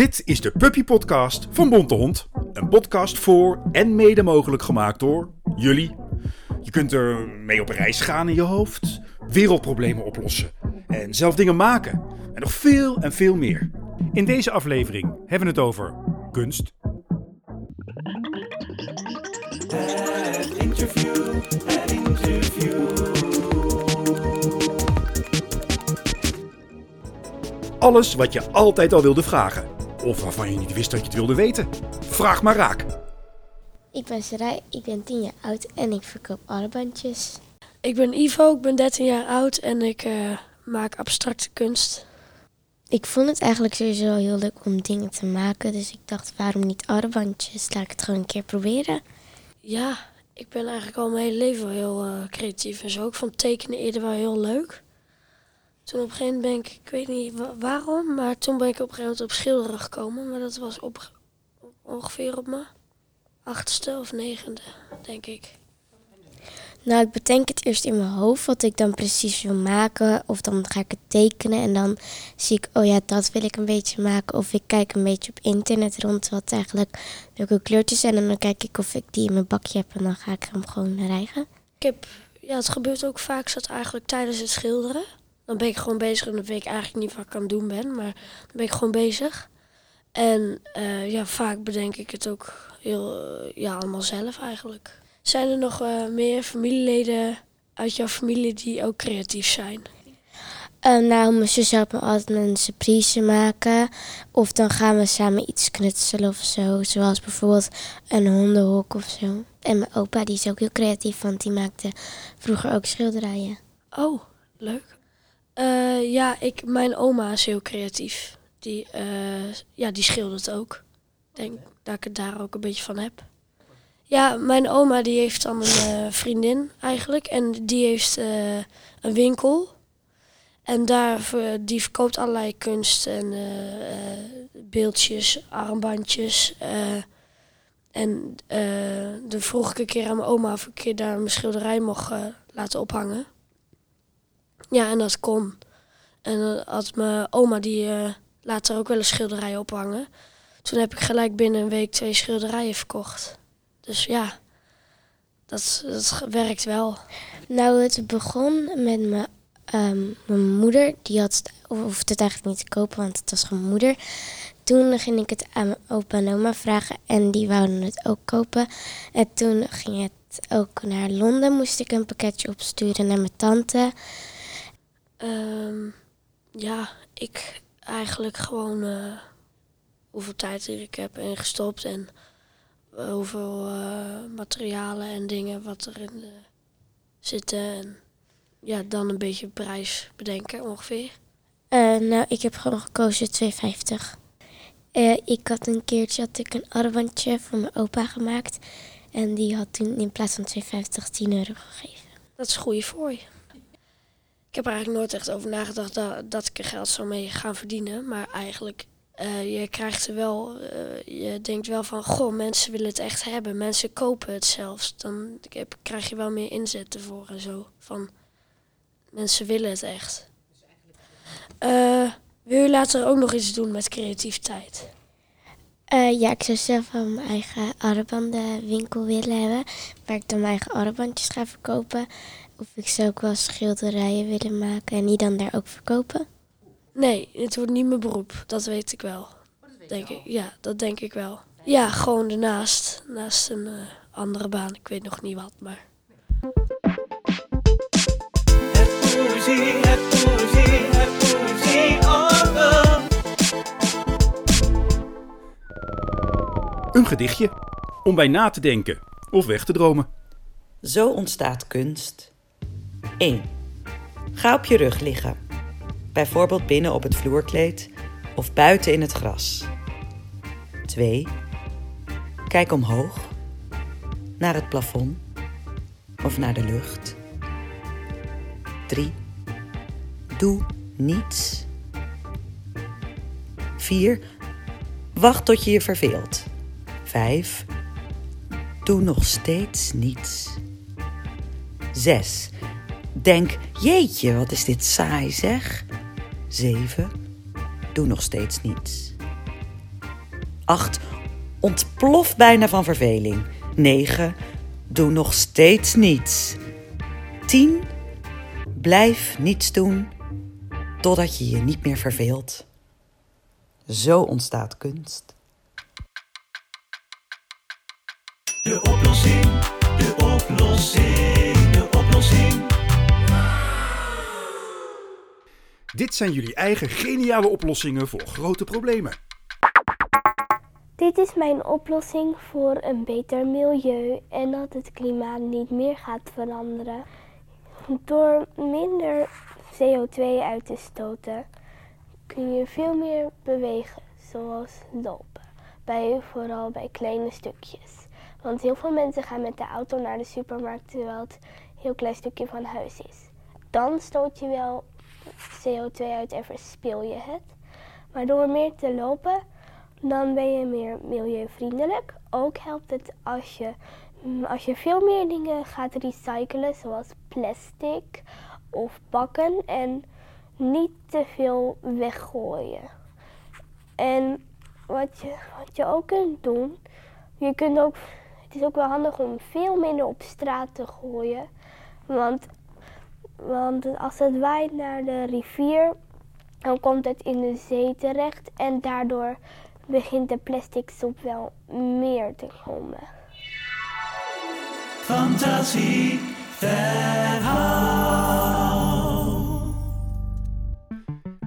Dit is de Puppy Podcast van Bonte Hond. Een podcast voor en mede mogelijk gemaakt door jullie. Je kunt er mee op reis gaan in je hoofd, wereldproblemen oplossen en zelf dingen maken. En nog veel en veel meer. In deze aflevering hebben we het over kunst. Alles wat je altijd al wilde vragen. Of waarvan je niet wist dat je het wilde weten. Vraag maar raak. Ik ben Sarai, ik ben 10 jaar oud en ik verkoop armbandjes. Ik ben Ivo, ik ben 13 jaar oud en ik eh, maak abstracte kunst. Ik vond het eigenlijk sowieso heel leuk om dingen te maken, dus ik dacht waarom niet armbandjes? Laat ik het gewoon een keer proberen. Ja, ik ben eigenlijk al mijn hele leven wel heel eh, creatief en zo. Ik vond tekenen eerder wel heel leuk. Toen op een gegeven moment ben ik, ik weet niet wa- waarom, maar toen ben ik op een gegeven moment op schilderen gekomen. Maar dat was op, ongeveer op mijn achtste of negende, denk ik. Nou, ik bedenk het eerst in mijn hoofd wat ik dan precies wil maken. Of dan ga ik het tekenen en dan zie ik, oh ja, dat wil ik een beetje maken. Of ik kijk een beetje op internet rond wat eigenlijk welke kleurtjes zijn. En dan kijk ik of ik die in mijn bakje heb en dan ga ik hem gewoon rijgen. Ik heb, ja, het gebeurt ook vaak zat eigenlijk tijdens het schilderen. Dan ben ik gewoon bezig en dan weet ik eigenlijk niet wat ik aan het doen ben, maar dan ben ik gewoon bezig. En eh, ja, vaak bedenk ik het ook heel, eh, ja, allemaal zelf eigenlijk. Zijn er nog eh, meer familieleden uit jouw familie die ook creatief zijn? Nou, mijn zus helpt me altijd met een surprise maken. Of dan gaan we samen iets knutselen of zo. Zoals bijvoorbeeld een hondenhok of zo. En mijn opa, die is ook heel creatief, want die maakte vroeger ook schilderijen. Oh, leuk. Eh, ja, ik, mijn oma is heel creatief. Die, eh, ja, die schildert ook. Ik denk dat ik het daar ook een beetje van heb. Ja, mijn oma die heeft dan een eh, vriendin eigenlijk. En die heeft een winkel. En daar, die verkoopt allerlei kunst en beeldjes, armbandjes. en de vroeg ik een keer aan mijn oma of ik een daar mijn schilderij mocht laten ophangen. Ja, en dat kon. En dan had mijn oma die eh later ook wel een schilderij ophangen. Toen heb ik gelijk binnen een week twee schilderijen verkocht. Dus ja, dat, dat werkt wel. Nou, het begon met mijn, ehm, mijn moeder. Die had hoefde het eigenlijk niet te kopen, want het was mijn moeder. Toen ging ik het aan mijn opa en oma vragen en die wouden het ook kopen. En toen ging het ook naar Londen. Moest ik een pakketje opsturen naar mijn tante. Ehm, ja, ik eigenlijk gewoon eh, hoeveel tijd ik heb ingestopt en eh, hoeveel eh, materialen en dingen wat erin zitten. En ja, dan een beetje prijs bedenken ongeveer. Nou, ik heb gewoon gekozen 2,50. Eh, ik had een keertje had ik een armbandje voor mijn opa gemaakt. En die had toen in plaats van 2,50 10 euro gegeven. Dat is goede voor je. Ik heb er eigenlijk nooit echt over nagedacht dat, ik er geld zou mee gaan verdienen. Maar eigenlijk, eh, je krijgt er wel, eh, je denkt wel van, goh, mensen willen het echt hebben. Mensen kopen het zelfs. Dan heb- krijg je wel meer inzet ervoor en zo. Van, mensen willen het echt. Eh, wil je later ook nog iets doen met creativiteit? Eh, ja, ik zou zelf wel mijn eigen armbandenwinkel willen hebben. Waar ik dan mijn eigen armbandjes ga verkopen. Of ik zou ook wel schilderijen willen maken en die dan daar ook verkopen. Nee, het wordt niet mijn beroep. Dat weet ik wel. Denk ik. Ja, dat denk ik wel. Ja, gewoon ernaast. Naast een eh, andere baan. Ik weet nog niet wat, maar... poëzie, het poëzie, het poëzie album. Een gedichtje. Om bij na te denken of weg te dromen. Zo ontstaat kunst. 1. Ga op je rug liggen. Bijvoorbeeld binnen op het vloerkleed of buiten in het gras. 2. Kijk omhoog. Naar het plafond of naar de lucht. 3. Doe niets. 4. Wacht tot je je verveelt. 5. Doe nog steeds niets. 6. Denk, jeetje, wat is dit saai zeg. 7. Doe nog steeds niets. 8. Ontplof bijna van verveling. 9. Doe nog steeds niets. 10. Blijf niets doen totdat je je niet meer verveelt. Zo ontstaat kunst. De oplossing, de oplossing, de oplossing. Dit zijn jullie eigen geniale oplossingen voor grote problemen. Dit is mijn oplossing voor een beter milieu en dat het klimaat niet meer gaat veranderen. Door minder CO2 uit te stoten kun je veel meer bewegen, zoals lopen. Bij, vooral bij kleine stukjes. Want heel veel mensen gaan met de auto naar de supermarkt terwijl het een heel klein stukje van huis is. Dan stoot je wel CO2 uit en verspil je het. Maar door meer te lopen, dan ben je meer milieuvriendelijk. Ook helpt het als je, als je veel meer dingen gaat recyclen, zoals plastic of bakken, en niet te veel weggooien. En wat je, wat je ook kunt doen, je kunt ook, het is ook wel handig om veel minder op straat te gooien. Want, want als het waait naar de rivier, dan komt het in de zee terecht en daardoor begint de plastic soep wel meer te komen. Fantasie, verhaal.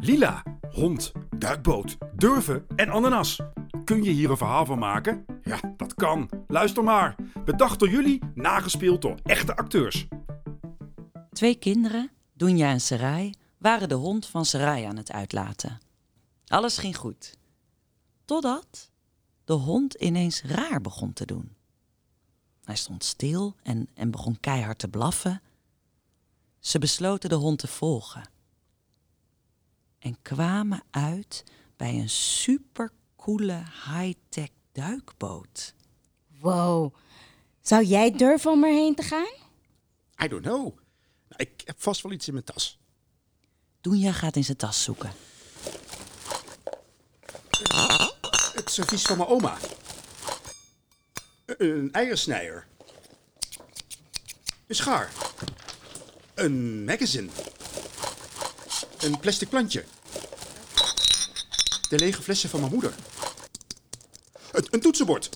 Lila, hond, duikboot, durven en ananas. Kun je hier een verhaal van maken? Ja, dat kan. Luister maar. Bedacht door jullie, nagespeeld door echte acteurs. Twee kinderen, Dunja en Sarai, waren de hond van Sarai aan het uitlaten. Alles ging goed. Totdat de hond ineens raar begon te doen. Hij stond stil en, en begon keihard te blaffen. Ze besloten de hond te volgen. En kwamen uit bij een supercoole high-tech duikboot. Wow. Zou jij durven om erheen te gaan? I don't know. Ik heb vast wel iets in mijn tas. Dunja gaat in zijn tas zoeken. Het servies van mijn oma. Een eiersnijer. Een schaar. Een magazine. Een plastic plantje. De lege flessen van mijn moeder. Een, toetsenbord.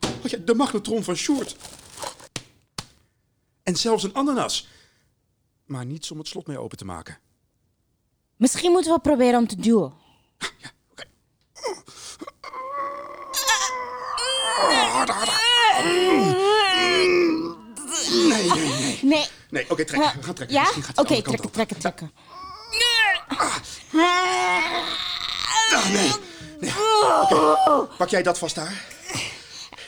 Oh ja, de magnetron van Sjoerd. En zelfs een ananas. Maar niets om het slot mee open te maken. Misschien moeten we proberen om te duwen. Ja, oké. Nee, nee, nee. Nee. Nee, oké, trekken. We gaan trekken. Ja? Misschien gaat Oké, trekken, kant trekken, op. trekken. Ah, nee. nee. Oké, Pak jij dat vast daar?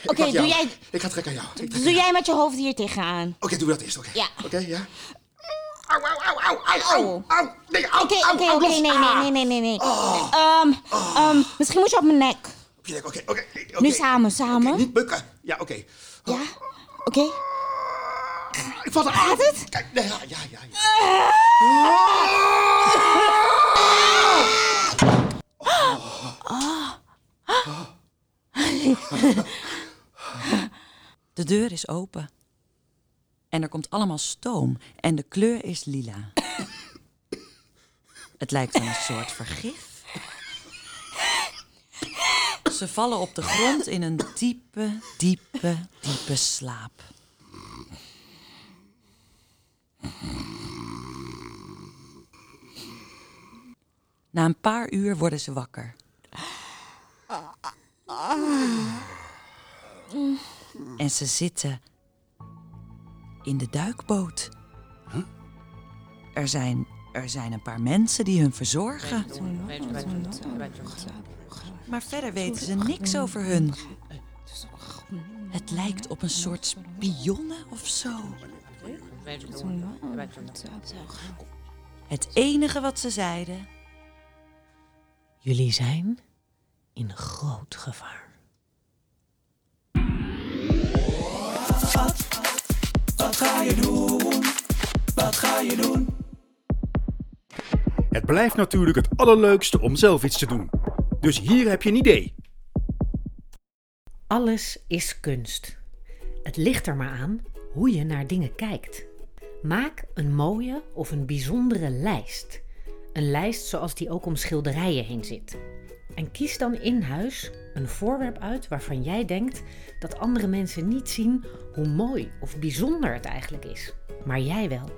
Oké, doe jij, Ik ga trekken aan jou. Doe jou. jij met je hoofd hier tegenaan. Oké, doe dat eerst, oké. Ja. Oké, ja. Au, au, au, au, au, au, au. Nee, au, Oké, au, oké, au, oké, los. nee, Ah. nee, nee, nee, nee, nee. Ehm, ehm, misschien moet je op mijn nek. Op je nek, Oké, oké. oké. Nu samen, samen. Niet bukken. Ja, oké. Ja? Oké. Ik val er Gaat het? Kijk, nee, ja, ja, ja. ja. De deur is open. En er komt allemaal stoom en de kleur is lila. Het lijkt wel een soort vergif. Ze vallen op de grond in een diepe, diepe, diepe slaap. Na een paar uur worden ze wakker. En ze zitten in de duikboot. Er, zijn, er zijn een paar mensen die hun verzorgen. Maar verder weten ze niks over hun. Het lijkt op een soort spionnen of zo. Het enige wat ze zeiden. Jullie zijn in groot gevaar. Wat ga je doen? Wat ga je doen? Het blijft natuurlijk het allerleukste om zelf iets te doen. Dus hier heb je een idee. Alles is kunst. Het ligt er maar aan hoe je naar dingen kijkt. Maak een mooie of een bijzondere lijst. Een lijst zoals die ook om schilderijen heen zit. En kies dan in huis een voorwerp uit waarvan jij denkt dat andere mensen niet zien hoe mooi of bijzonder het eigenlijk is. Maar jij wel.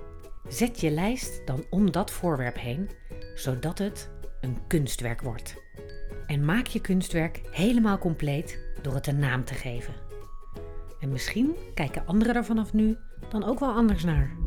Zet je lijst dan om dat voorwerp heen, zodat het een kunstwerk wordt. En maak je kunstwerk helemaal compleet door het een naam te geven. En misschien kijken anderen er vanaf nu dan ook wel anders naar.